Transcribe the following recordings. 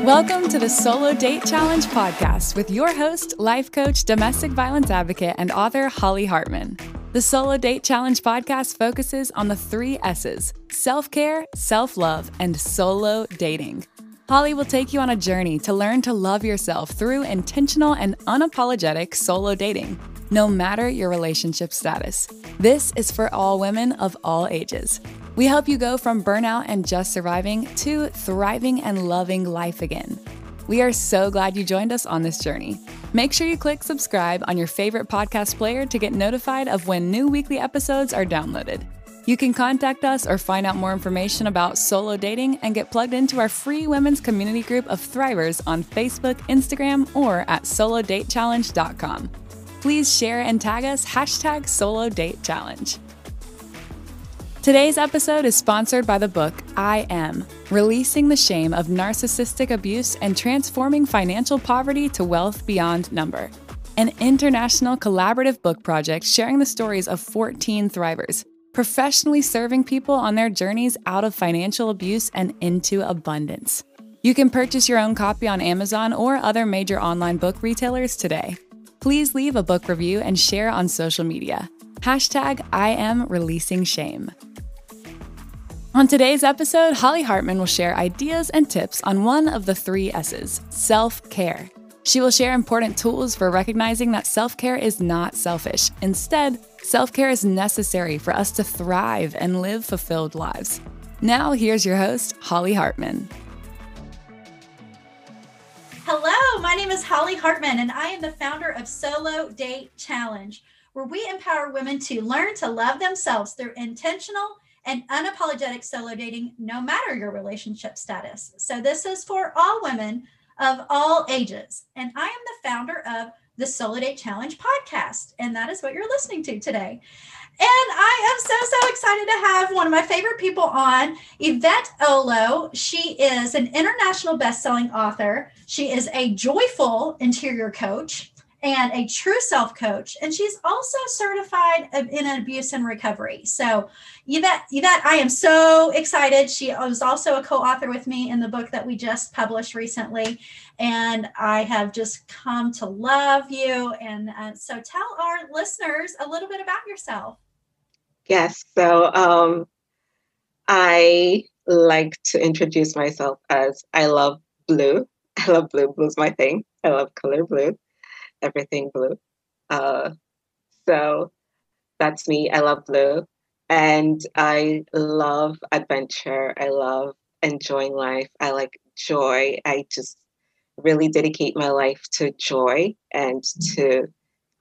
Welcome to the Solo Date Challenge podcast with your host, life coach, domestic violence advocate, and author Holly Hartman. The Solo Date Challenge podcast focuses on the three S's self care, self love, and solo dating. Holly will take you on a journey to learn to love yourself through intentional and unapologetic solo dating, no matter your relationship status. This is for all women of all ages. We help you go from burnout and just surviving to thriving and loving life again. We are so glad you joined us on this journey. Make sure you click subscribe on your favorite podcast player to get notified of when new weekly episodes are downloaded. You can contact us or find out more information about solo dating and get plugged into our free women's community group of thrivers on Facebook, Instagram, or at solodatechallenge.com. Please share and tag us hashtag solo date challenge. Today's episode is sponsored by the book I Am Releasing the Shame of Narcissistic Abuse and Transforming Financial Poverty to Wealth Beyond Number, an international collaborative book project sharing the stories of 14 thrivers, professionally serving people on their journeys out of financial abuse and into abundance. You can purchase your own copy on Amazon or other major online book retailers today. Please leave a book review and share on social media. Hashtag I am releasing shame. On today's episode, Holly Hartman will share ideas and tips on one of the three S's self care. She will share important tools for recognizing that self care is not selfish. Instead, self care is necessary for us to thrive and live fulfilled lives. Now, here's your host, Holly Hartman. Hello, my name is Holly Hartman, and I am the founder of Solo Date Challenge, where we empower women to learn to love themselves through intentional and unapologetic solo dating, no matter your relationship status. So, this is for all women of all ages. And I am the founder of the Solo Date Challenge podcast. And that is what you're listening to today. And I am so, so excited to have one of my favorite people on, Yvette Olo. She is an international best-selling author. She is a joyful interior coach and a true self coach. And she's also certified in abuse and recovery. So, Yvette, Yvette, I am so excited. She was also a co author with me in the book that we just published recently. And I have just come to love you. And uh, so, tell our listeners a little bit about yourself. Yes. So, um, I like to introduce myself as I love blue. I love blue. Blue's my thing. I love color blue everything blue. Uh, so that's me. I love blue. And I love adventure. I love enjoying life. I like joy. I just really dedicate my life to joy and to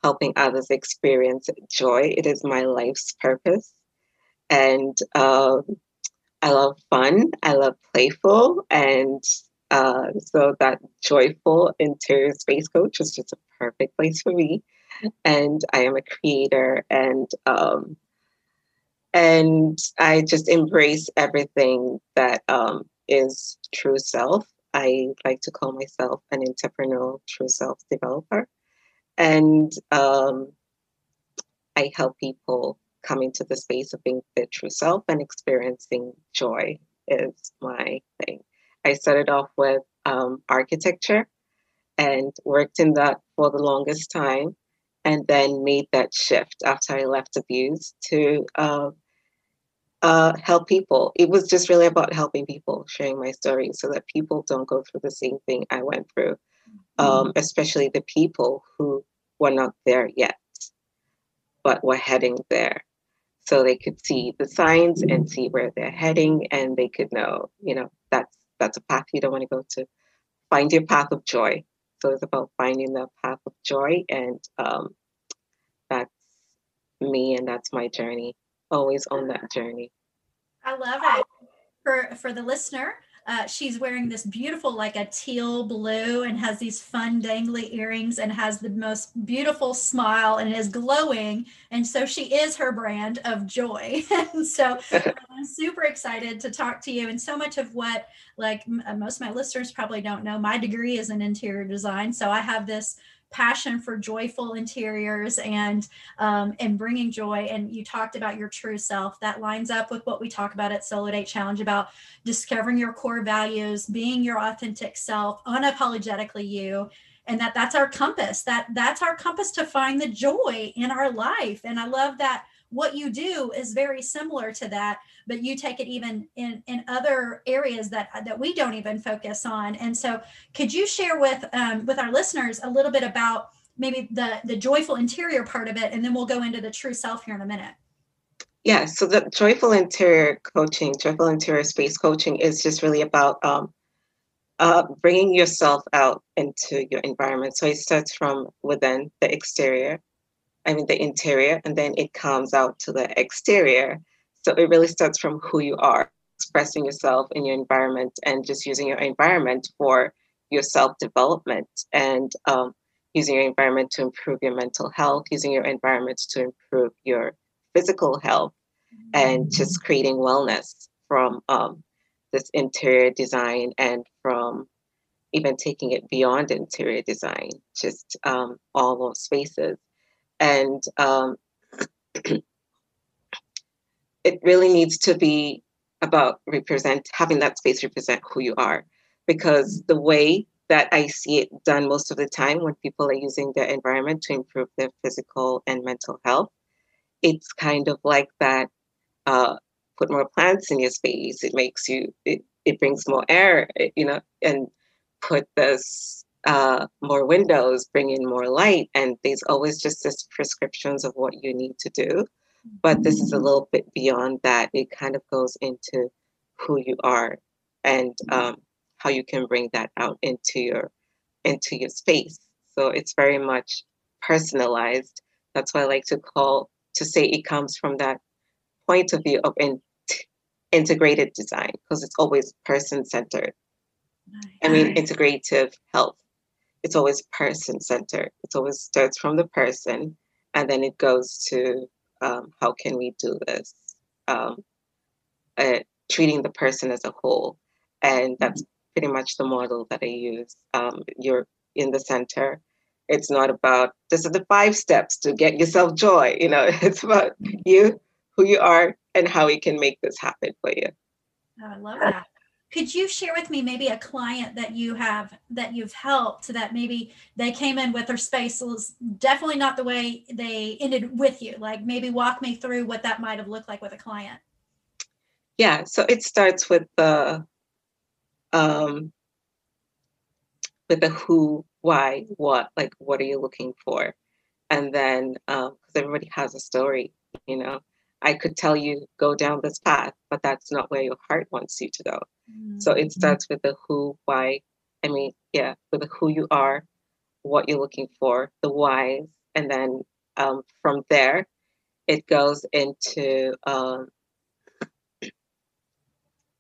helping others experience joy. It is my life's purpose. And um, I love fun. I love playful. And uh, so that joyful interior space coach was just a perfect place for me. And I am a creator and um, and I just embrace everything that um, is true self. I like to call myself an entrepreneurial true self developer. And um, I help people come into the space of being their true self and experiencing joy is my thing. I started off with um, architecture and worked in that for the longest time, and then made that shift after I left abuse to uh, uh, help people. It was just really about helping people, sharing my story so that people don't go through the same thing I went through, um, mm-hmm. especially the people who were not there yet, but we're heading there. So they could see the signs and see where they're heading, and they could know, you know, that's that's a path you don't want to go to. Find your path of joy. So it's about finding the path of joy, and um, that's me, and that's my journey. Always on that journey. I love it. For for the listener, uh, she's wearing this beautiful, like a teal blue, and has these fun dangly earrings, and has the most beautiful smile, and is glowing. And so she is her brand of joy. and so I'm super excited to talk to you. And so much of what, like uh, most of my listeners probably don't know, my degree is in interior design. So I have this passion for joyful interiors and um, and bringing joy. And you talked about your true self. That lines up with what we talk about at Solo Date Challenge about discovering your core values, being your authentic self, unapologetically you and that that's our compass that that's our compass to find the joy in our life and i love that what you do is very similar to that but you take it even in in other areas that that we don't even focus on. And so could you share with um, with our listeners a little bit about maybe the the joyful interior part of it and then we'll go into the true self here in a minute. Yeah so the joyful interior coaching joyful interior space coaching is just really about um, uh, bringing yourself out into your environment. So it starts from within the exterior I mean, the interior, and then it comes out to the exterior. So it really starts from who you are, expressing yourself in your environment and just using your environment for your self development and um, using your environment to improve your mental health, using your environment to improve your physical health, and just creating wellness from um, this interior design and from even taking it beyond interior design, just um, all those spaces and um, it really needs to be about represent having that space represent who you are. Because the way that i see it done most of the time when people are using their environment to improve their physical and mental health it's kind of like that uh, put more plants in your space. It makes you it, it brings more air you know and put this uh, more windows, bring in more light, and there's always just this prescriptions of what you need to do. But this is a little bit beyond that. It kind of goes into who you are and um, how you can bring that out into your into your space. So it's very much personalized. That's why I like to call to say it comes from that point of view of in, integrated design because it's always person centered. I mean, integrative health it's always person centered. It always starts from the person, and then it goes to um, how can we do this? Um, uh, treating the person as a whole, and that's pretty much the model that I use. Um, you're in the center. It's not about this are the five steps to get yourself joy. You know, it's about you, who you are, and how we can make this happen for you. Oh, I love that could you share with me maybe a client that you have that you've helped that maybe they came in with their space was definitely not the way they ended with you? Like maybe walk me through what that might have looked like with a client. Yeah so it starts with the um with the who why what like what are you looking for? And then um because everybody has a story you know I could tell you go down this path, but that's not where your heart wants you to go. Mm-hmm. So it starts with the who, why. I mean, yeah, with the who you are, what you're looking for, the whys, and then um, from there, it goes into um,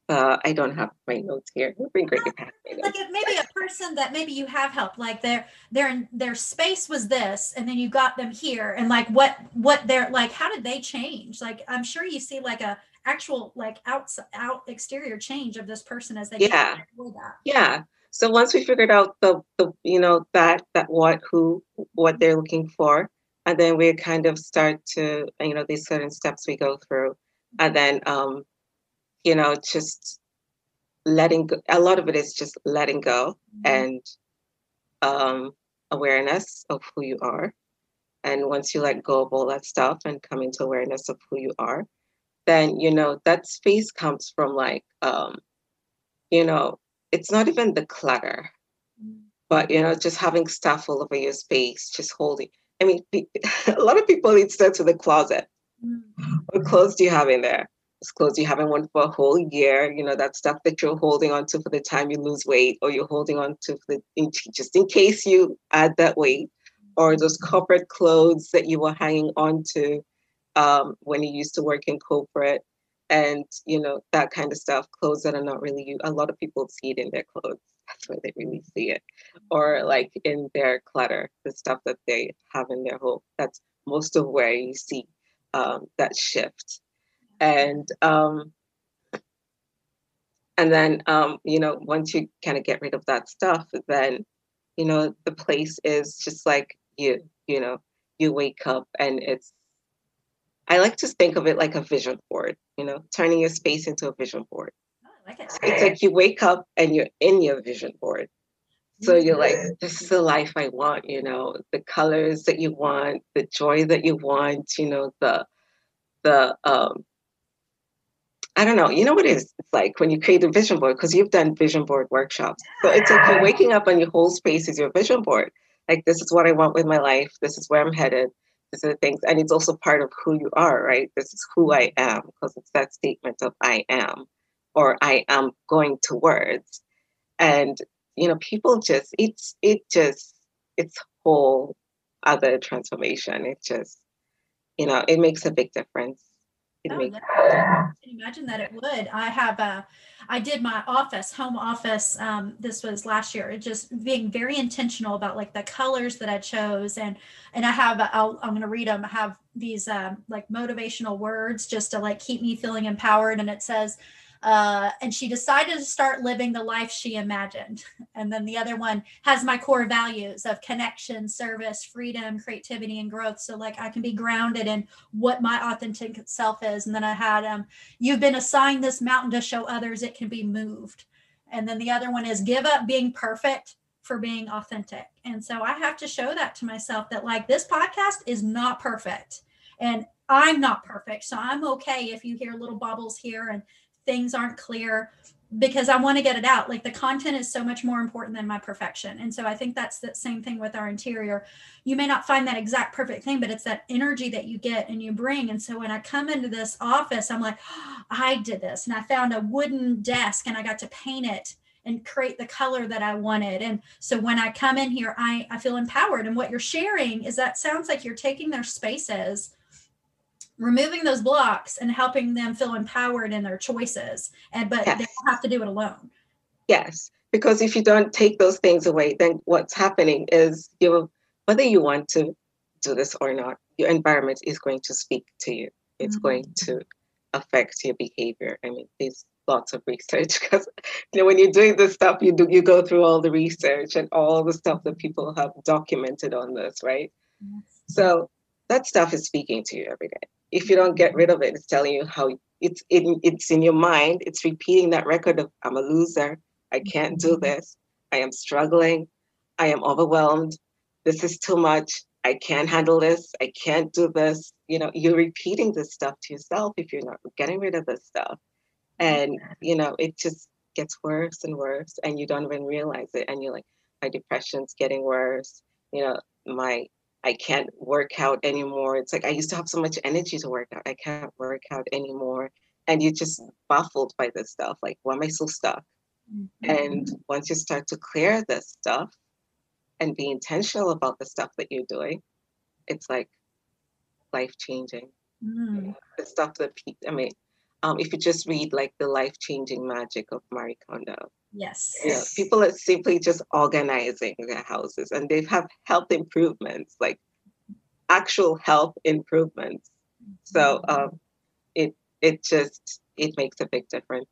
uh, I don't have my notes here. Bring great capacity. Like maybe a person that maybe you have helped, like their their their space was this, and then you got them here, and like what what they're like, how did they change? Like I'm sure you see like a actual like out out exterior change of this person as they yeah yeah. So once we figured out the the you know that that what who what they're looking for, and then we kind of start to you know these certain steps we go through, and then um you know, just letting go. A lot of it is just letting go mm-hmm. and um, awareness of who you are. And once you let go of all that stuff and come into awareness of who you are, then, you know, that space comes from like, um, you know, it's not even the clutter, mm-hmm. but, you know, just having stuff all over your space, just holding. I mean, a lot of people, it starts with a closet. Mm-hmm. What clothes do you have in there? Clothes you haven't worn for a whole year, you know, that stuff that you're holding on to for the time you lose weight, or you're holding on to the, in, just in case you add that weight, or those corporate clothes that you were hanging on to um, when you used to work in corporate, and you know that kind of stuff. Clothes that are not really you. A lot of people see it in their clothes. That's where they really see it, or like in their clutter, the stuff that they have in their home. That's most of where you see um, that shift and um, and then um, you know once you kind of get rid of that stuff then you know, the place is just like you, you know, you wake up and it's I like to think of it like a vision board, you know, turning your space into a vision board. Oh, I like it. It's like you wake up and you're in your vision board. So you're like, this is the life I want, you know, the colors that you want, the joy that you want, you know, the the um I don't know, you know what it is it's like when you create a vision board, because you've done vision board workshops. So it's like you're waking up and your whole space is your vision board. Like this is what I want with my life, this is where I'm headed, these are the things, and it's also part of who you are, right? This is who I am, because it's that statement of I am or I am going towards. And you know, people just it's it just it's whole other transformation. It just, you know, it makes a big difference. Oh, yeah. I can imagine that it would. I have a, I did my office, home office. Um, this was last year. It just being very intentional about like the colors that I chose, and and I have, I'll, I'm going to read them. I have these um, like motivational words just to like keep me feeling empowered, and it says, uh, and she decided to start living the life she imagined. And then the other one has my core values of connection, service, freedom, creativity, and growth. So like I can be grounded in what my authentic self is. And then I had um, you've been assigned this mountain to show others it can be moved. And then the other one is give up being perfect for being authentic. And so I have to show that to myself that like this podcast is not perfect. And I'm not perfect. So I'm okay if you hear little bubbles here and things aren't clear because I want to get it out. Like the content is so much more important than my perfection. And so I think that's the same thing with our interior. You may not find that exact perfect thing, but it's that energy that you get and you bring. And so when I come into this office, I'm like, oh, I did this and I found a wooden desk and I got to paint it and create the color that I wanted. And so when I come in here, I, I feel empowered. And what you're sharing is that sounds like you're taking their spaces removing those blocks and helping them feel empowered in their choices and but yes. they don't have to do it alone yes because if you don't take those things away then what's happening is you whether you want to do this or not your environment is going to speak to you it's mm-hmm. going to affect your behavior i mean there's lots of research because you know when you're doing this stuff you do you go through all the research and all the stuff that people have documented on this right yes. so that stuff is speaking to you every day if you don't get rid of it, it's telling you how it's in it's in your mind. It's repeating that record of I'm a loser. I can't do mm-hmm. this. I am struggling. I am overwhelmed. This is too much. I can't handle this. I can't do this. You know, you're repeating this stuff to yourself if you're not getting rid of this stuff. And, you know, it just gets worse and worse and you don't even realize it. And you're like, my depression's getting worse. You know, my I can't work out anymore. It's like I used to have so much energy to work out. I can't work out anymore. And you're just baffled by this stuff. Like, why am I so stuck? Mm-hmm. And once you start to clear this stuff and be intentional about the stuff that you're doing, it's like life changing. Mm-hmm. The stuff that people, I mean, um, if you just read like the life changing magic of Marie Kondo, Yes. Yeah, people are simply just organizing their houses and they have health improvements, like actual health improvements. So mm-hmm. um, it it just it makes a big difference.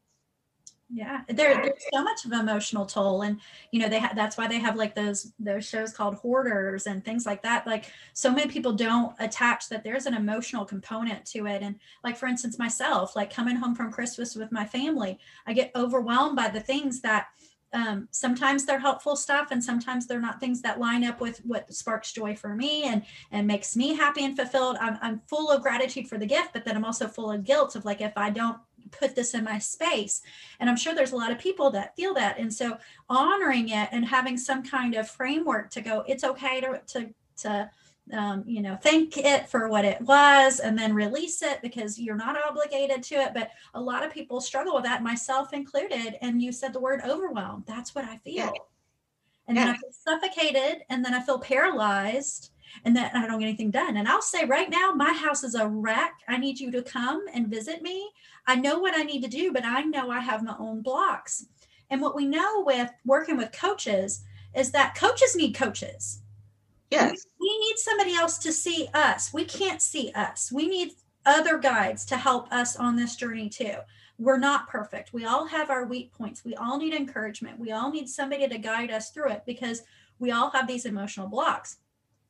Yeah, there, there's so much of an emotional toll, and you know they have. That's why they have like those those shows called Hoarders and things like that. Like so many people don't attach that there's an emotional component to it. And like for instance, myself, like coming home from Christmas with my family, I get overwhelmed by the things that um, sometimes they're helpful stuff and sometimes they're not things that line up with what sparks joy for me and and makes me happy and fulfilled I'm, I'm full of gratitude for the gift but then i'm also full of guilt of like if i don't put this in my space. And i'm sure there's a lot of people that feel that. And so honoring it and having some kind of framework to go it's okay to to to um, you know thank it for what it was and then release it because you're not obligated to it. But a lot of people struggle with that myself included. And you said the word overwhelmed that's what i feel. Yeah. and yeah. then i feel suffocated and then i feel paralyzed and then I don't get anything done. And I'll say right now, my house is a wreck. I need you to come and visit me. I know what I need to do, but I know I have my own blocks. And what we know with working with coaches is that coaches need coaches. Yes. We need somebody else to see us. We can't see us. We need other guides to help us on this journey too. We're not perfect. We all have our weak points. We all need encouragement. We all need somebody to guide us through it because we all have these emotional blocks.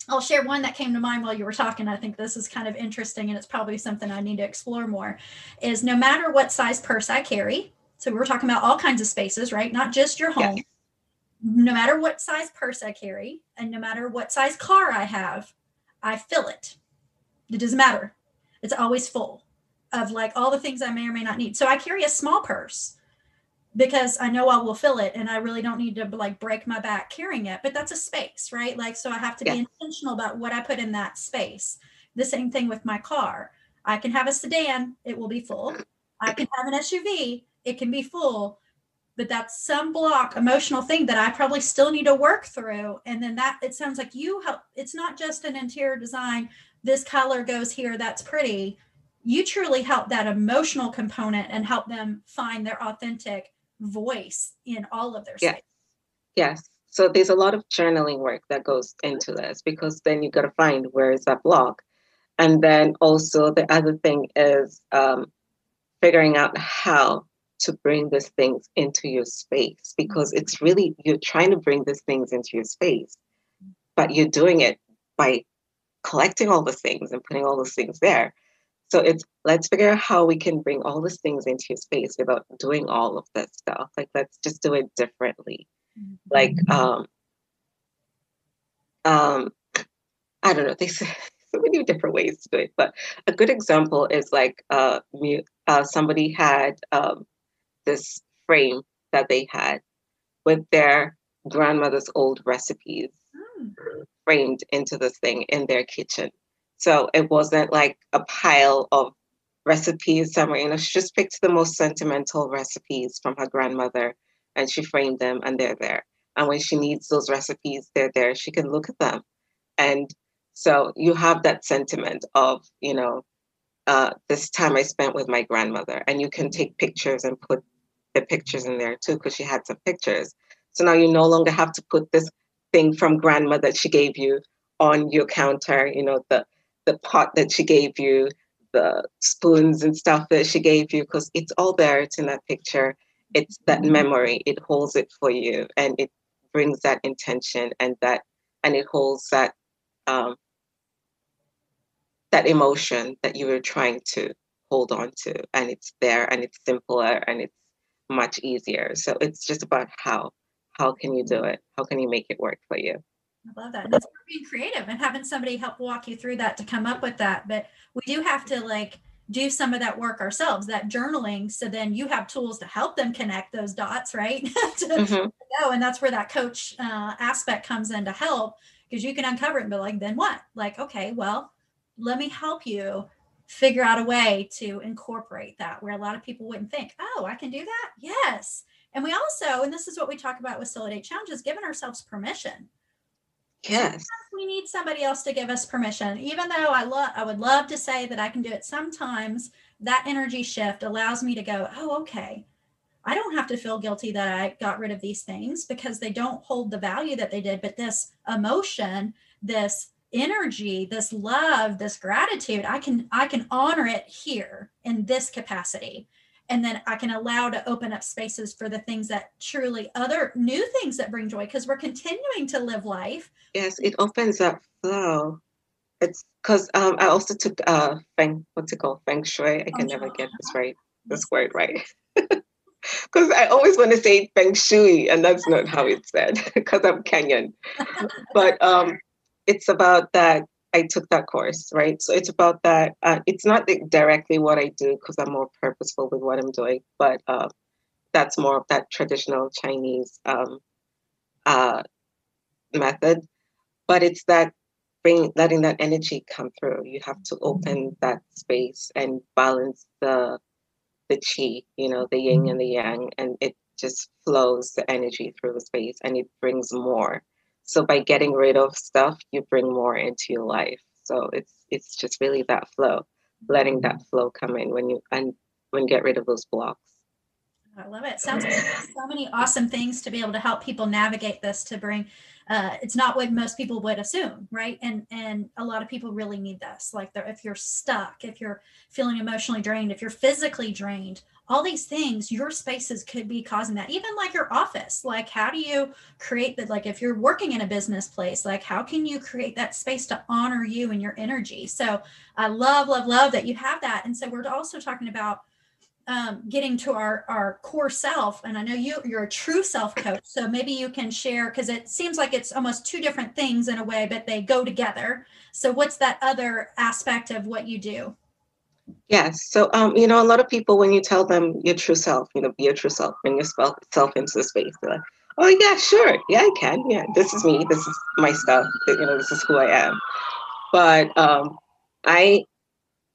I'll share one that came to mind while you were talking. I think this is kind of interesting and it's probably something I need to explore more. Is no matter what size purse I carry, so we're talking about all kinds of spaces, right? Not just your home. Yes. No matter what size purse I carry and no matter what size car I have, I fill it. It doesn't matter. It's always full of like all the things I may or may not need. So I carry a small purse because I know I will fill it and I really don't need to like break my back carrying it. But that's a space, right? Like, so I have to yeah. be intentional about what I put in that space. The same thing with my car. I can have a sedan, it will be full. I can have an SUV, it can be full. But that's some block emotional thing that I probably still need to work through. And then that it sounds like you help. It's not just an interior design. This color goes here. That's pretty. You truly help that emotional component and help them find their authentic voice in all of their space. Yes. So there's a lot of journaling work that goes into this because then you got to find where is that block. And then also the other thing is um, figuring out how to bring these things into your space because it's really you're trying to bring these things into your space, but you're doing it by collecting all the things and putting all those things there. So it's let's figure out how we can bring all these things into your space without doing all of that stuff. Like let's just do it differently. Mm-hmm. Like um um I don't know, there's so many different ways to do it, but a good example is like uh, uh somebody had um this frame that they had with their grandmother's old recipes mm. framed into this thing in their kitchen so it wasn't like a pile of recipes somewhere. You know, she just picked the most sentimental recipes from her grandmother and she framed them and they're there. And when she needs those recipes, they're there. She can look at them. And so you have that sentiment of, you know, uh, this time I spent with my grandmother. And you can take pictures and put the pictures in there too, because she had some pictures. So now you no longer have to put this thing from grandma that she gave you on your counter, you know, the the pot that she gave you, the spoons and stuff that she gave you, because it's all there. It's in that picture. It's that mm-hmm. memory. It holds it for you, and it brings that intention and that, and it holds that, um, that emotion that you were trying to hold on to, and it's there, and it's simpler, and it's much easier. So it's just about how how can you do it? How can you make it work for you? I love that. And that's being creative and having somebody help walk you through that to come up with that. But we do have to like do some of that work ourselves, that journaling. So then you have tools to help them connect those dots, right? to mm-hmm. And that's where that coach uh, aspect comes in to help because you can uncover it and be like, then what? Like, okay, well, let me help you figure out a way to incorporate that where a lot of people wouldn't think, oh, I can do that. Yes. And we also, and this is what we talk about with Solo Date Challenges, giving ourselves permission Yes. we need somebody else to give us permission. Even though I love I would love to say that I can do it sometimes, that energy shift allows me to go, "Oh, okay. I don't have to feel guilty that I got rid of these things because they don't hold the value that they did, but this emotion, this energy, this love, this gratitude, I can I can honor it here in this capacity and then I can allow to open up spaces for the things that truly other new things that bring joy because we're continuing to live life. Yes, it opens up flow. It's because um, I also took uh feng what's it called feng shui. I can never get this right this word right because I always want to say feng shui and that's not how it's said because I'm Kenyan. but um, it's about that I took that course, right? So it's about that. Uh, it's not directly what I do because I'm more purposeful with what I'm doing, but uh, that's more of that traditional Chinese um, uh, method. But it's that bring letting that energy come through. You have to open that space and balance the the chi, you know, the yin and the yang, and it just flows the energy through the space and it brings more so by getting rid of stuff you bring more into your life. So it's it's just really that flow letting that mm-hmm. flow come in when you and when you get rid of those blocks I love it. Sounds like so many awesome things to be able to help people navigate this to bring uh, it's not what most people would assume right? And and a lot of people really need this. Like if you're stuck if you're feeling emotionally drained if you're physically drained all these things your spaces could be causing that. Even like your office. Like how do you create that like if you're working in a business place like how can you create that space to honor you and your energy? So i love love love that you have that. And so we're also talking about um, getting to our our core self. And i know you you're a true self coach so maybe you can share because it seems like it's almost two different things in a way but they go together. So what's that other aspect of what you do? Yes so um you know a lot of people when you tell them your true self you know be your true self bring yourself into the space they're like oh yeah sure. Yeah i can. Yeah this is me. This is my stuff. You know this is who i am. But um i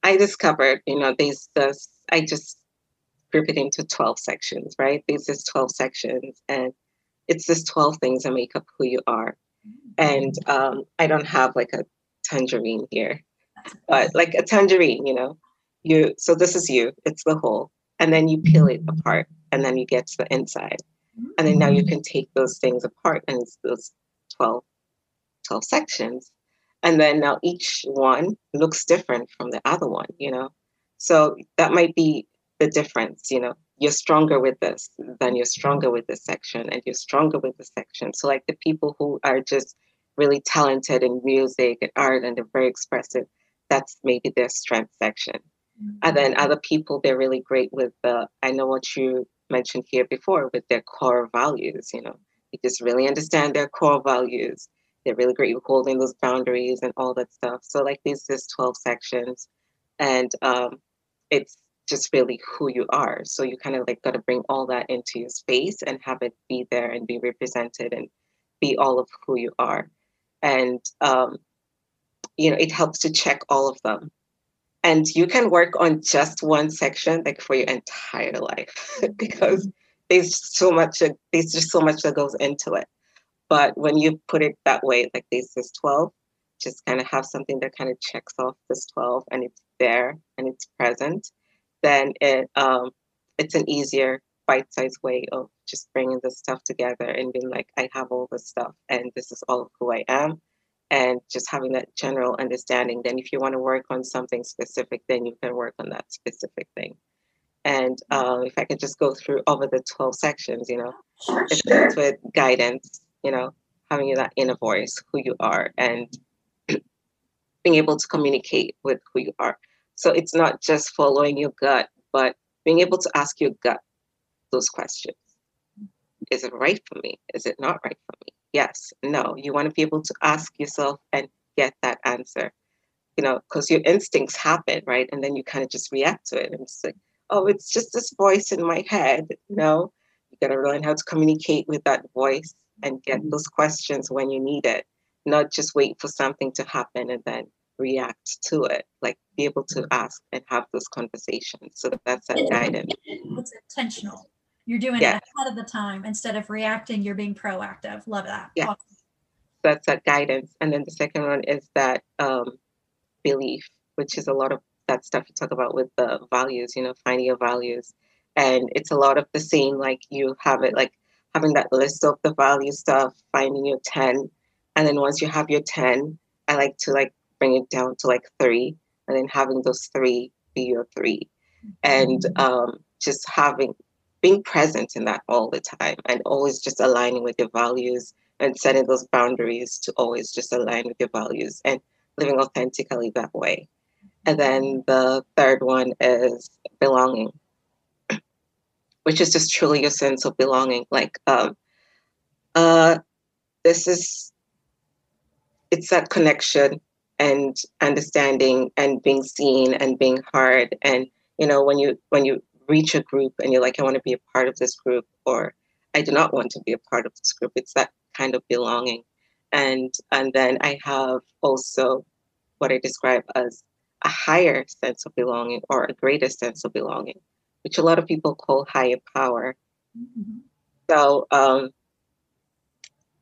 i discovered you know these this i just group it into 12 sections, right? There's just 12 sections, and it's just 12 things that make up who you are. And um, I don't have like a tangerine here, but like a tangerine, you know, you. So this is you. It's the whole, and then you peel it apart, and then you get to the inside, and then now you can take those things apart, and it's those 12, 12 sections, and then now each one looks different from the other one, you know. So that might be the difference you know? You're stronger with this then you're stronger with this section and you're stronger with this section. So like the people who are just really talented in music and art and they're very expressive that's maybe their strength section. Mm-hmm. and then other people they're really great with the i know what you mentioned here before with their core values you know? They just really understand their core values. They're really great with holding those boundaries and all that stuff. So like these is 12 sections and um, it's just really who you are. So you kind of like got to bring all that into your space and have it be there and be represented and be all of who you are. And, um, you know, it helps to check all of them. And you can work on just one section like for your entire life because there's so much, there's just so much that goes into it. But when you put it that way, like there's this 12, just kind of have something that kind of checks off this 12 and it's there and it's present then it um, it's an easier bite-sized way of just bringing this stuff together and being like, I have all this stuff and this is all of who I am. And just having that general understanding. Then, if you want to work on something specific, then you can work on that specific thing. And um, if I could just go through over the 12 sections, you know, sure, it starts with guidance, you know, having that inner voice, who you are, and being able to communicate with who you are. So it's not just following your gut, but being able to ask your gut those questions. Is it right for me? Is it not right for me? Yes, no. You want to be able to ask yourself and get that answer, you know, because your instincts happen, right? And then you kind of just react to it and it's like, oh, it's just this voice in my head. No, you got to learn how to communicate with that voice and get mm-hmm. those questions when you need it, not just wait for something to happen and then react to it, like be able to ask and have those conversations. So that's that guidance. It's intentional. You're doing yeah. it ahead of the time instead of reacting, you're being proactive. Love that. Yeah. Awesome. That's that guidance. And then the second one is that um, belief, which is a lot of that stuff you talk about with the values, you know, finding your values. And it's a lot of the same, like you have it like having that list of the value stuff, finding your 10. And then once you have your 10, I like to like bring it down to like three and then having those three be your 3 and mm-hmm. um, just having being present in that all the time and always just aligning with your values and setting those boundaries to always just align with your values and living authentically that way. And then the third one is belonging which is just truly your sense of belonging like um uh this is it's that connection and understanding and being seen and being heard and you know when you when you reach a group and you're like i want to be a part of this group or i do not want to be a part of this group it's that kind of belonging and and then i have also what i describe as a higher sense of belonging or a greater sense of belonging which a lot of people call higher power mm-hmm. so um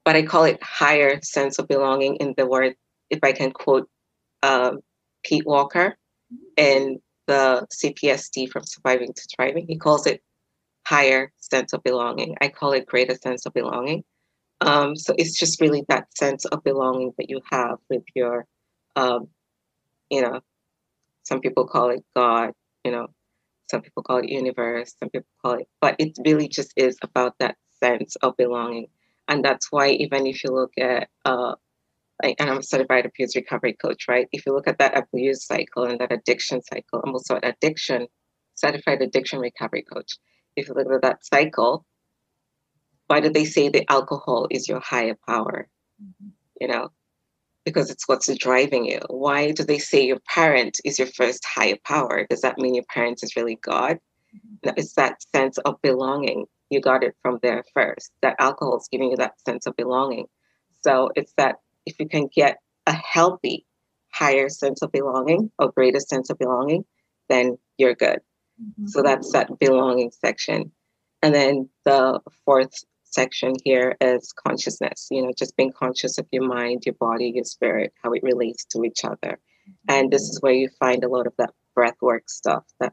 but i call it higher sense of belonging in the word if I can quote um, Pete Walker in the CPTSD from Surviving to Thriving, he calls it higher sense of belonging. I call it greater sense of belonging. Um, so it's just really that sense of belonging that you have with your, um, you know, some people call it God, you know, some people call it universe, some people call it, but it really just is about that sense of belonging. And that's why even if you look at, uh, and I'm a certified abuse recovery coach, right? If you look at that abuse cycle and that addiction cycle, I'm also an addiction, certified addiction recovery coach. If you look at that cycle, why do they say the alcohol is your higher power? Mm-hmm. You know, because it's what's driving you. Why do they say your parent is your first higher power? Does that mean your parent is really God? Mm-hmm. No, it's that sense of belonging. You got it from there first. That alcohol is giving you that sense of belonging. So it's that if you can get a healthy, higher sense of belonging or greater sense of belonging, then you're good. Mm-hmm. So that's that belonging section. And then the fourth section here is consciousness, you know, just being conscious of your mind, your body, your spirit, how it relates to each other. And this is where you find a lot of that breath work stuff, that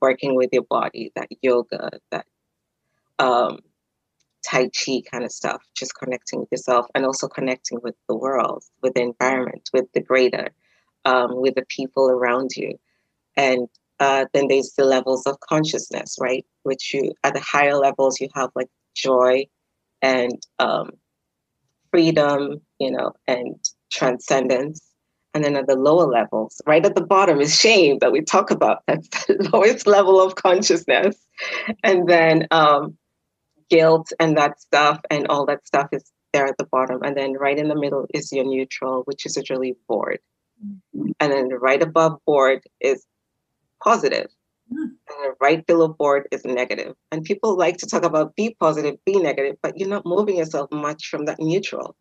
working with your body, that yoga, that um, Tai Chi kind of stuff, just connecting with yourself and also connecting with the world, with the environment, with the greater, um, with the people around you. And uh, then there's the levels of consciousness, right? Which you, at the higher levels, you have like joy and um, freedom, you know, and transcendence. And then at the lower levels, right at the bottom is shame that we talk about. That's the lowest level of consciousness. And then um, guilt and that stuff and all that stuff is there at the bottom. And then right in the middle is your neutral, which is usually bored. Mm-hmm. And then right above bored is positive. Mm. And right below bored is negative. And people like to talk about be positive, be negative, but you're not moving yourself much from that neutral.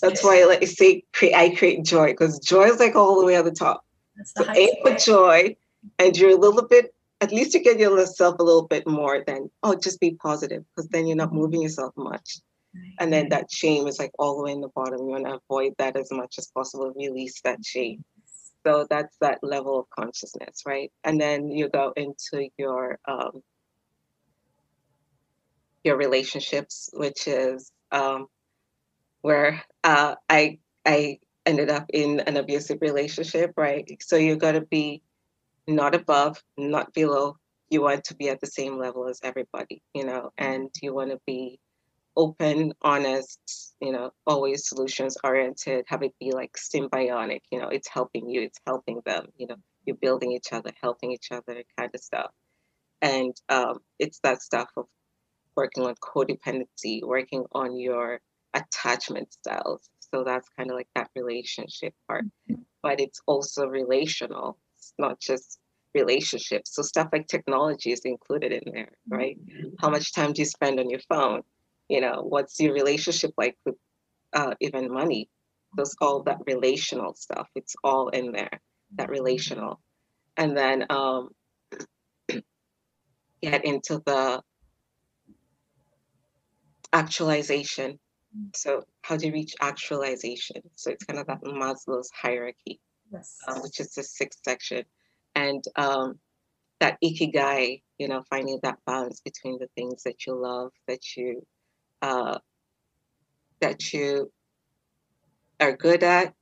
That's why I like say create, I create joy because joy is like all the way at the top. That's The so aim for joy, and you're a little bit. At least you get yourself a little bit more than oh, just be positive because then you're not mm-hmm. moving yourself much. Right. And then that shame is like all the way in the bottom. You want to avoid that as much as possible. Release that shame. So that's that level of consciousness, right? And then you go into your um, your relationships, which is um, where uh, I I ended up in an abusive relationship, right? So you got to be not above, not below. You want to be at the same level as everybody, you know, and you want to be open, honest, you know, always solutions oriented, have it be like symbiotic, you know, it's helping you, it's helping them, you know, you're building each other, helping each other kind of stuff. And um, it's that stuff of working on codependency, working on your attachment styles. So that's kind of like that relationship part. Mm-hmm. But it's also relational. It's not just relationships. So stuff like technology is included in there, right? Mm-hmm. How much time do you spend on your phone? you know what's your relationship like with uh, even money those all that relational stuff it's all in there that relational and then um, get into the actualization so how do you reach actualization so it's kind of that maslow's hierarchy yes. um, which is the sixth section and um, that ikigai you know finding that balance between the things that you love that you uh, that you are good at,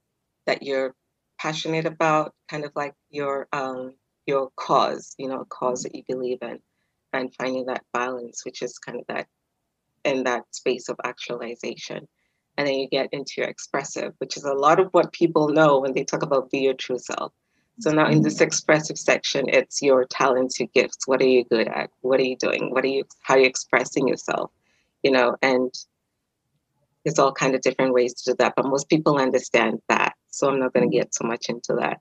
that you're passionate about, kind of like your um, your cause, you know, a cause that you believe in, and finding that balance, which is kind of that in that space of actualization. And then you get into your expressive, which is a lot of what people know when they talk about be your true self. So now in this expressive section, it's your talents, your gifts. What are you good at? What are you doing? What are you how are you expressing yourself? you know, and there's all kind of different ways to do that, but most people understand that. So I'm not going to get too much into that.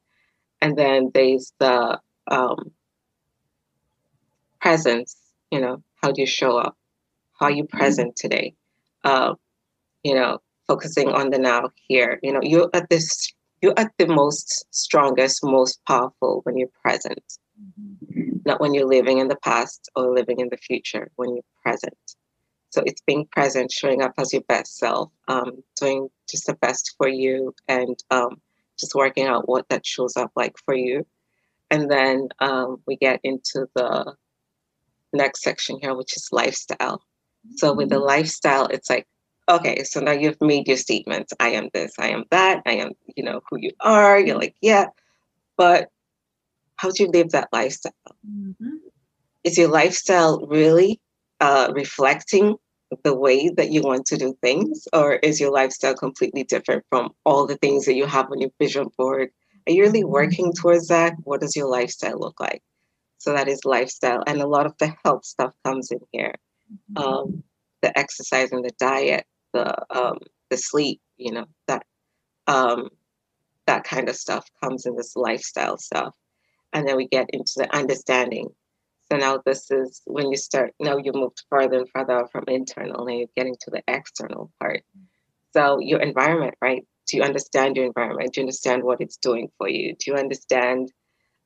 And then there's the um, presence, you know, how do you show up? How are you present today? Uh, you know, focusing on the now here. You know, you're at this, you're at the most strongest, most powerful when you're present, mm-hmm. not when you're living in the past or living in the future, when you're present. So it's being present, showing up as your best self, um, doing just the best for you, and um, just working out what that shows up like for you. And then um, we get into the next section here, which is lifestyle. So with the lifestyle, it's like, okay, so now you've made your statements. I am this, I am that, I am, you know, who you are. You're like, yeah, but how do you live that lifestyle? Mm-hmm. Is your lifestyle really uh, reflecting the way that you want to do things, or is your lifestyle completely different from all the things that you have on your vision board? Are you really working towards that? What does your lifestyle look like? So that is lifestyle, and a lot of the health stuff comes in here. Mm-hmm. Um, the exercise and the diet, the um, the sleep, you know that um, that kind of stuff comes in this lifestyle stuff, and then we get into the understanding so now this is when you start, now you moved further and further from internal and you're getting to the external part. So your environment, right? Do you understand your environment? Do you understand what it's doing for you? Do you understand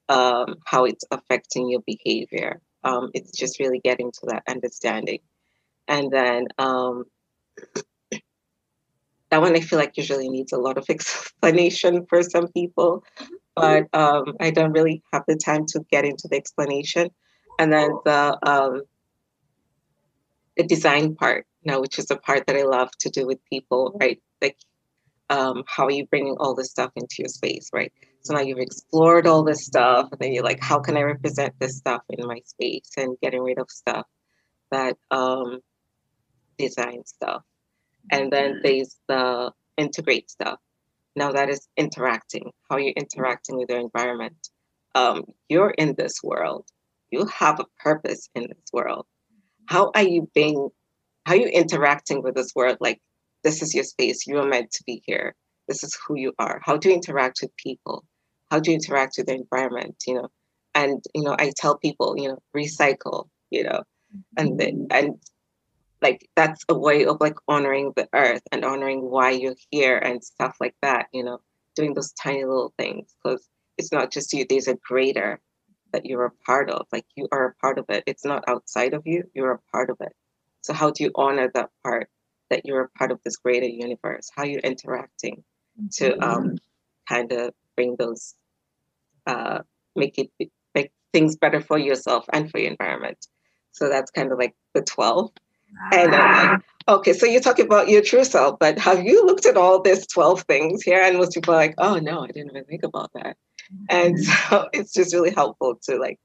um, how it's affecting your behavior? Um, it's just really getting to that understanding. And then um, that one I feel like usually needs a lot of explanation for some people, but um, I don't really have the time to get into the explanation. And then the um, the design part you know which is the part that i love to do with people right? Like um, how are you bringing all this stuff into your space right? So now you've explored all this stuff and then you're like how can i represent this stuff in my space and getting rid of stuff that um, design stuff and then mm-hmm. there's the integrate stuff now that is interacting how you're interacting with your environment um, you're in this world you have a purpose in this world. How are you being, how are you interacting with this world? Like, this is your space. You are meant to be here. This is who you are. How do you interact with people? How do you interact with the environment? You know, and you know, I tell people, you know, recycle. You know, and the, and like that's a way of like honoring the earth and honoring why you're here and stuff like that. You know, doing those tiny little things because it's not just you. There's a greater that you're a part of. Like you are a part of it. It's not outside of you, you're a part of it. So, how do you honor that part that you're a part of this greater universe? How you're you interacting to mm-hmm. um, kind of bring those, uh, make it make things better for yourself and for your environment? So, that's kind of like the 12. And I'm like, okay, so you talk about your true self, but have you looked at all these 12 things here? And most people are like, oh no, I didn't even think about that. And mm-hmm. so it's just really helpful to like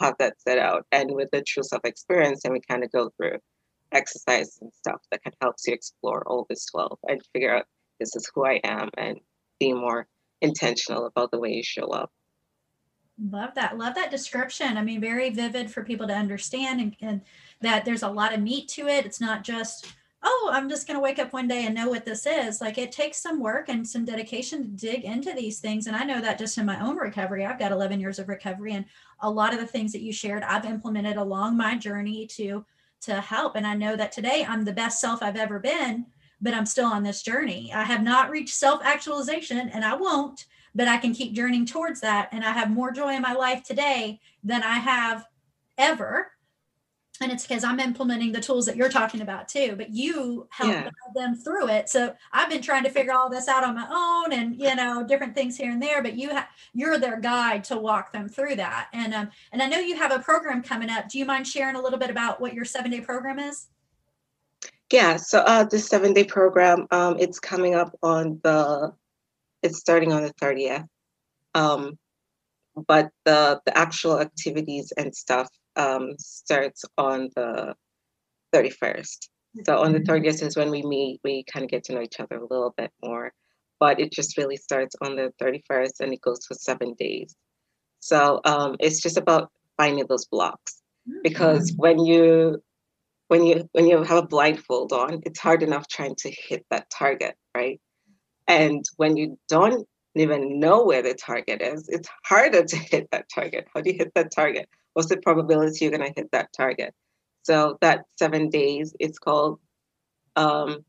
have that set out. And with the true self experience, and we kind of go through exercise and stuff that kind of helps you explore all this 12 and figure out this is who I am and be more intentional about the way you show up. Love that. Love that description. I mean, very vivid for people to understand and, and that there's a lot of meat to it. It's not just oh, I'm just going to wake up one day and know what this is. Like it takes some work and some dedication to dig into these things. And I know that just in my own recovery, I've got 11 years of recovery and a lot of the things that you shared, I've implemented along my journey to to help. And I know that today I'm the best self I've ever been, but I'm still on this journey. I have not reached self-actualization and I won't, but I can keep journeying towards that. And I have more joy in my life today than I have ever and it's because I'm implementing the tools that you're talking about too, but you help yeah. them through it. So I've been trying to figure all this out on my own and, you know, different things here and there, but you have, you're their guide to walk them through that. And, um, and I know you have a program coming up. Do you mind sharing a little bit about what your seven day program is? Yeah. So, uh, the seven day program, um, it's coming up on the, it's starting on the 30th. Um, but the, the actual activities and stuff um, starts on the 31st. So on the 30th mm-hmm. is when we meet, we kind of get to know each other a little bit more. But it just really starts on the 31st and it goes for seven days. So um, it's just about finding those blocks because mm-hmm. when you when you when you have a blindfold on, it's hard enough trying to hit that target, right? And when you don't even know where the target is, it's harder to hit that target. How do you hit that target? what's the probability you're going to hit that target? So that seven days, it's called um,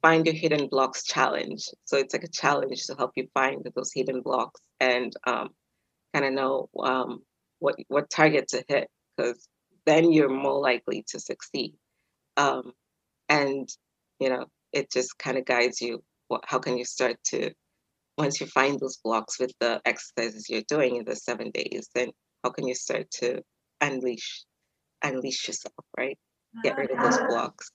Find Your Hidden Blocks Challenge. So it's like a challenge to help you find those hidden blocks and um, kind of know um, what what target to hit, because then you're more likely to succeed. Um, and you know, it just kind of guides you. What, how can you start to once you find those blocks with the exercises you're doing in the seven days, then how can you start to unleash unleash yourself, right? Get rid of those Uh, blocks.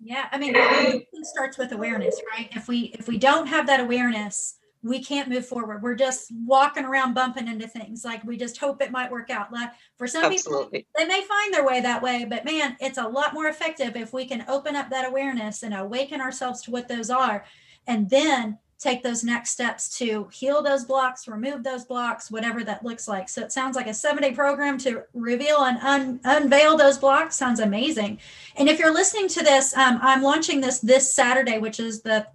Yeah, I mean, everything starts with awareness, right? If we if we don't have that awareness, we can't move forward. We're just walking around bumping into things. Like we just hope it might work out. Like for some people, they may find their way that way, but man, it's a lot more effective if we can open up that awareness and awaken ourselves to what those are, and then take those next steps to heal those blocks, remove those blocks, whatever that looks like. So it sounds like a seven day program to reveal and un- unveil those blocks. Sounds amazing. And if you're listening to this, um, I'm launching this this Saturday, which is the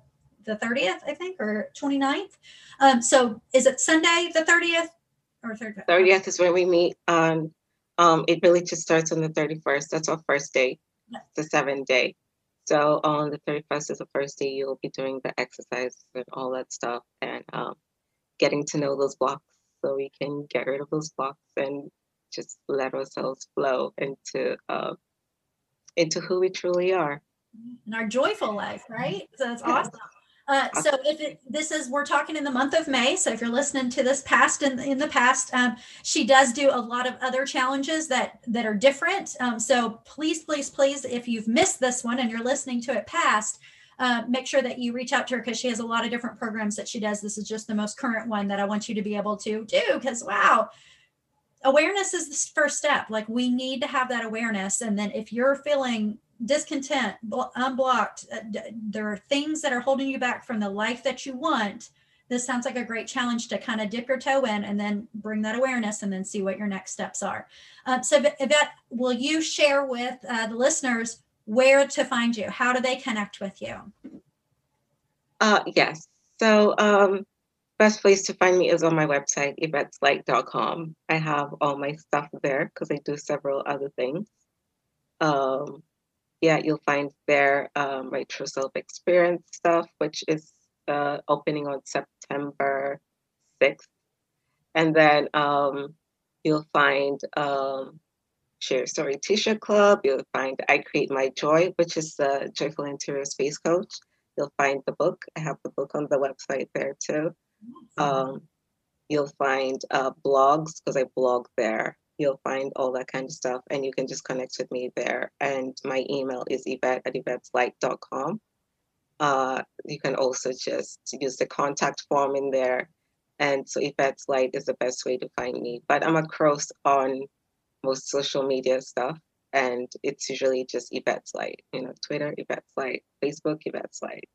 the 30th, I think, or 29th. Um, so is it Sunday the 30th or 30th? 30th is when we meet on, um, it really just starts on the 31st. That's our first day, the seventh day. So on the 31st is the first day you'll be doing the exercise and all that stuff and um, getting to know those blocks so we can get rid of those blocks and just let ourselves flow into uh, into who we truly are. in our joyful life, right? So that's awesome. Uh, so if it, this is we're talking in the month of May, so if you're listening to this past in, in the past, um, she does do a lot of other challenges that that are different. Um, so please, please, please, if you've missed this one and you're listening to it past, uh, make sure that you reach out to her because she has a lot of different programs that she does. This is just the most current one that I want you to be able to do because wow, awareness is the first step. Like we need to have that awareness, and then if you're feeling discontent, unblocked, uh, there are things that are holding you back from the life that you want. This sounds like a great challenge to kind of dip your toe in and then bring that awareness and then see what your next steps are. Um, so, Yv- Yvette, will you share with uh, the listeners where to find you? How do they connect with you? Uh, yes. So, um, best place to find me is on my website, yvetteslight.com. I have all my stuff there because I do several other things. Um, yeah, you'll find there um, my True Self Experience stuff, which is uh, opening on September 6th. And then um, you'll find um, Share Story T-shirt club. You'll find I Create My Joy, which is the Joyful Interior Space Coach. You'll find the book. I have the book on the website there too. Um, you'll find uh, blogs because I blog there. You'll find all that kind of stuff, and you can just connect with me there. And my email is yvette at yvetteslight.com. Uh, you can also just use the contact form in there. And so Yvette's Light is the best way to find me. But I'm across on most social media stuff. And it's usually just Yvette's Light, you know, Twitter, Yvette's Light, Facebook, Yvette's Light.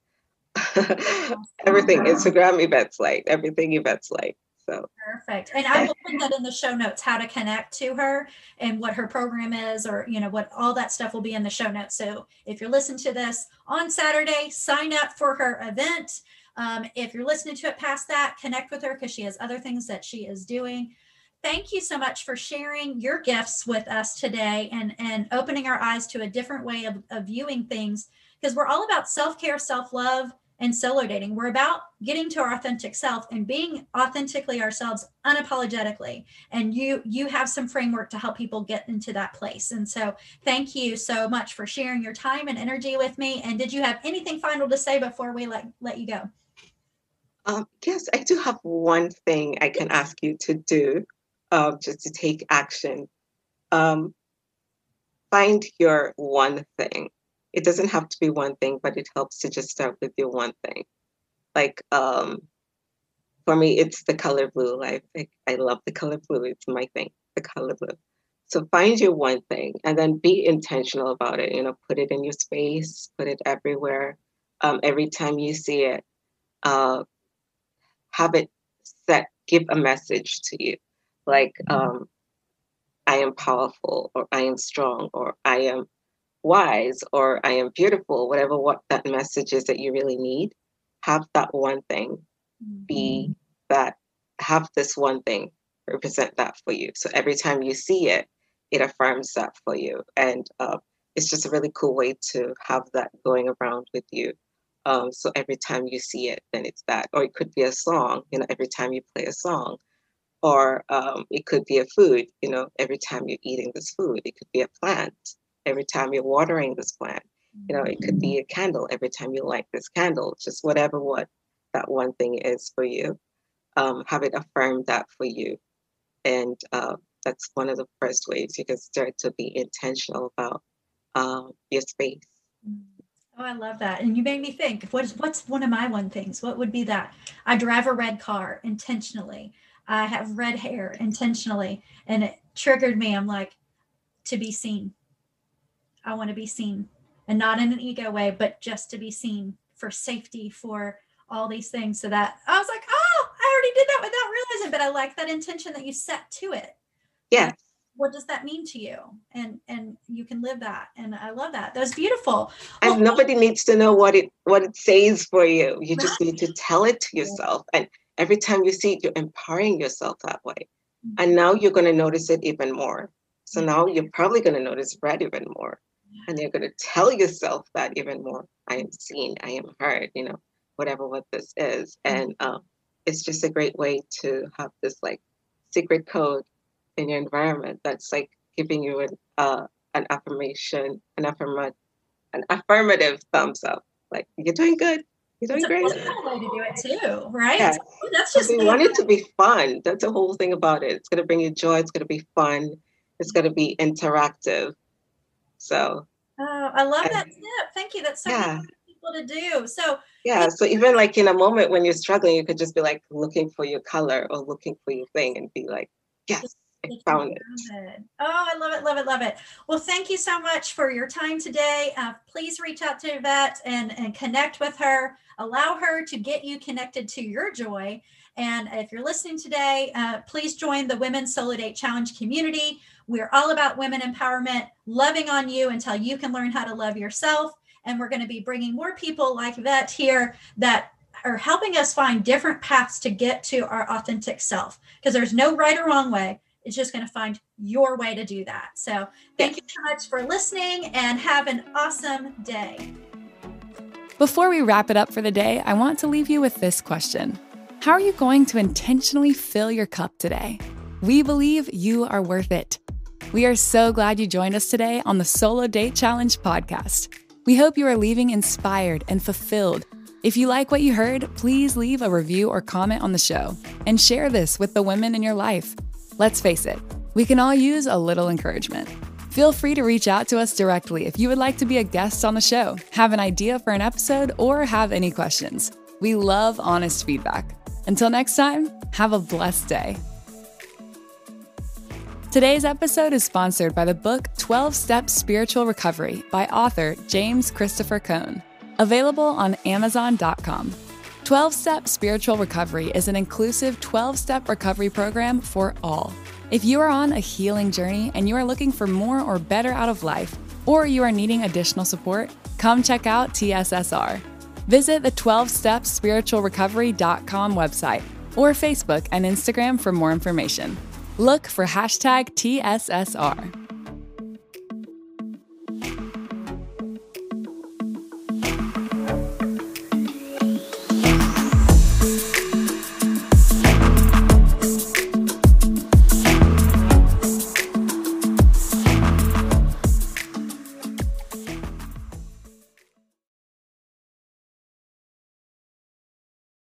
everything, Instagram, Yvette's Light, everything Yvette's Light. So Perfect. And I will put that in the show notes, how to connect to her and what her program is, or, you know, what all that stuff will be in the show notes. So if you're listening to this on Saturday, sign up for her event. Um, if you're listening to it past that, connect with her because she has other things that she is doing. Thank you so much for sharing your gifts with us today and, and opening our eyes to a different way of, of viewing things because we're all about self care, self love, and solo dating. We're about getting to our authentic self and being authentically ourselves unapologetically. And you you have some framework to help people get into that place. And so thank you so much for sharing your time and energy with me. And did you have anything final to say before we let, let you go? um, yes, I do have one thing I can ask you to do, um, just to take action. Um, find your one thing. It doesn't have to be one thing, but it helps to just start with your one thing. Like um, for me, it's the color blue. I think I love the color blue. It's my thing, the color blue. So find your one thing and then be intentional about it. You know, put it in your space, put it everywhere. Um, every time you see it, uh, have it set, give a message to you, like um, I am powerful, or I am strong, or I am wise, or I am beautiful. Whatever what that message is that you really need, have that one thing be that have this one thing represent that for you. So every time you see it, it affirms that for you. And uh, it's just a really cool way to have that going around with you. Um, so every time you see it, then it's that. Or it could be a song, you know, every time you play a song. Or um, it could be a food, you know, every time you're eating this food. It could be a plant, every time you're watering this plant. You know, it could be a candle every time you light this candle, just whatever what that one thing is for you. Um, have it affirm that for you. And uh, that's one of the first ways you can start to be intentional about um, your space. Oh, I love that. And you made me think, what's what's one of my one things? What would be that? I drive a red car intentionally. I have red hair intentionally. And it triggered me. I'm like, to be seen. I want to be seen. And not in an ego way, but just to be seen for safety, for all these things. So that I was like, oh, I already did that without realizing, but I like that intention that you set to it. Yeah what does that mean to you and and you can live that and i love that that's beautiful and well, nobody needs to know what it what it says for you you right. just need to tell it to yourself and every time you see it you're empowering yourself that way mm-hmm. and now you're going to notice it even more so now you're probably going to notice red even more and you're going to tell yourself that even more i am seen i am heard you know whatever what this is mm-hmm. and um, it's just a great way to have this like secret code in your environment that's like giving you an uh, an affirmation, an affirmative, an affirmative thumbs up. Like you're doing good. You're doing great. That's a way to do it too, right? Yeah. That's just. We want it to be fun. That's the whole thing about it. It's going to bring you joy. It's going to be fun. It's going to be interactive. So. Oh, I love that tip. Thank you. That's so yeah. people to do. So. Yeah. So even like in a moment when you're struggling, you could just be like looking for your color or looking for your thing and be like, yes, I found it. it. Oh, I love it, love it, love it. Well, thank you so much for your time today. Uh, please reach out to Yvette and, and connect with her. Allow her to get you connected to your joy. And if you're listening today, uh, please join the Women Solo Date Challenge community. We're all about women empowerment, loving on you until you can learn how to love yourself. And we're going to be bringing more people like that here that are helping us find different paths to get to our authentic self because there's no right or wrong way it's just going to find your way to do that. So thank you so much for listening and have an awesome day. Before we wrap it up for the day, I want to leave you with this question How are you going to intentionally fill your cup today? We believe you are worth it. We are so glad you joined us today on the Solo Date Challenge podcast. We hope you are leaving inspired and fulfilled. If you like what you heard, please leave a review or comment on the show and share this with the women in your life. Let's face it, we can all use a little encouragement. Feel free to reach out to us directly if you would like to be a guest on the show, have an idea for an episode, or have any questions. We love honest feedback. Until next time, have a blessed day. Today's episode is sponsored by the book 12 Step Spiritual Recovery by author James Christopher Cohn, available on Amazon.com. 12 Step Spiritual Recovery is an inclusive 12 step recovery program for all. If you are on a healing journey and you are looking for more or better out of life, or you are needing additional support, come check out TSSR. Visit the 12stepspiritualrecovery.com website or Facebook and Instagram for more information. Look for hashtag TSSR.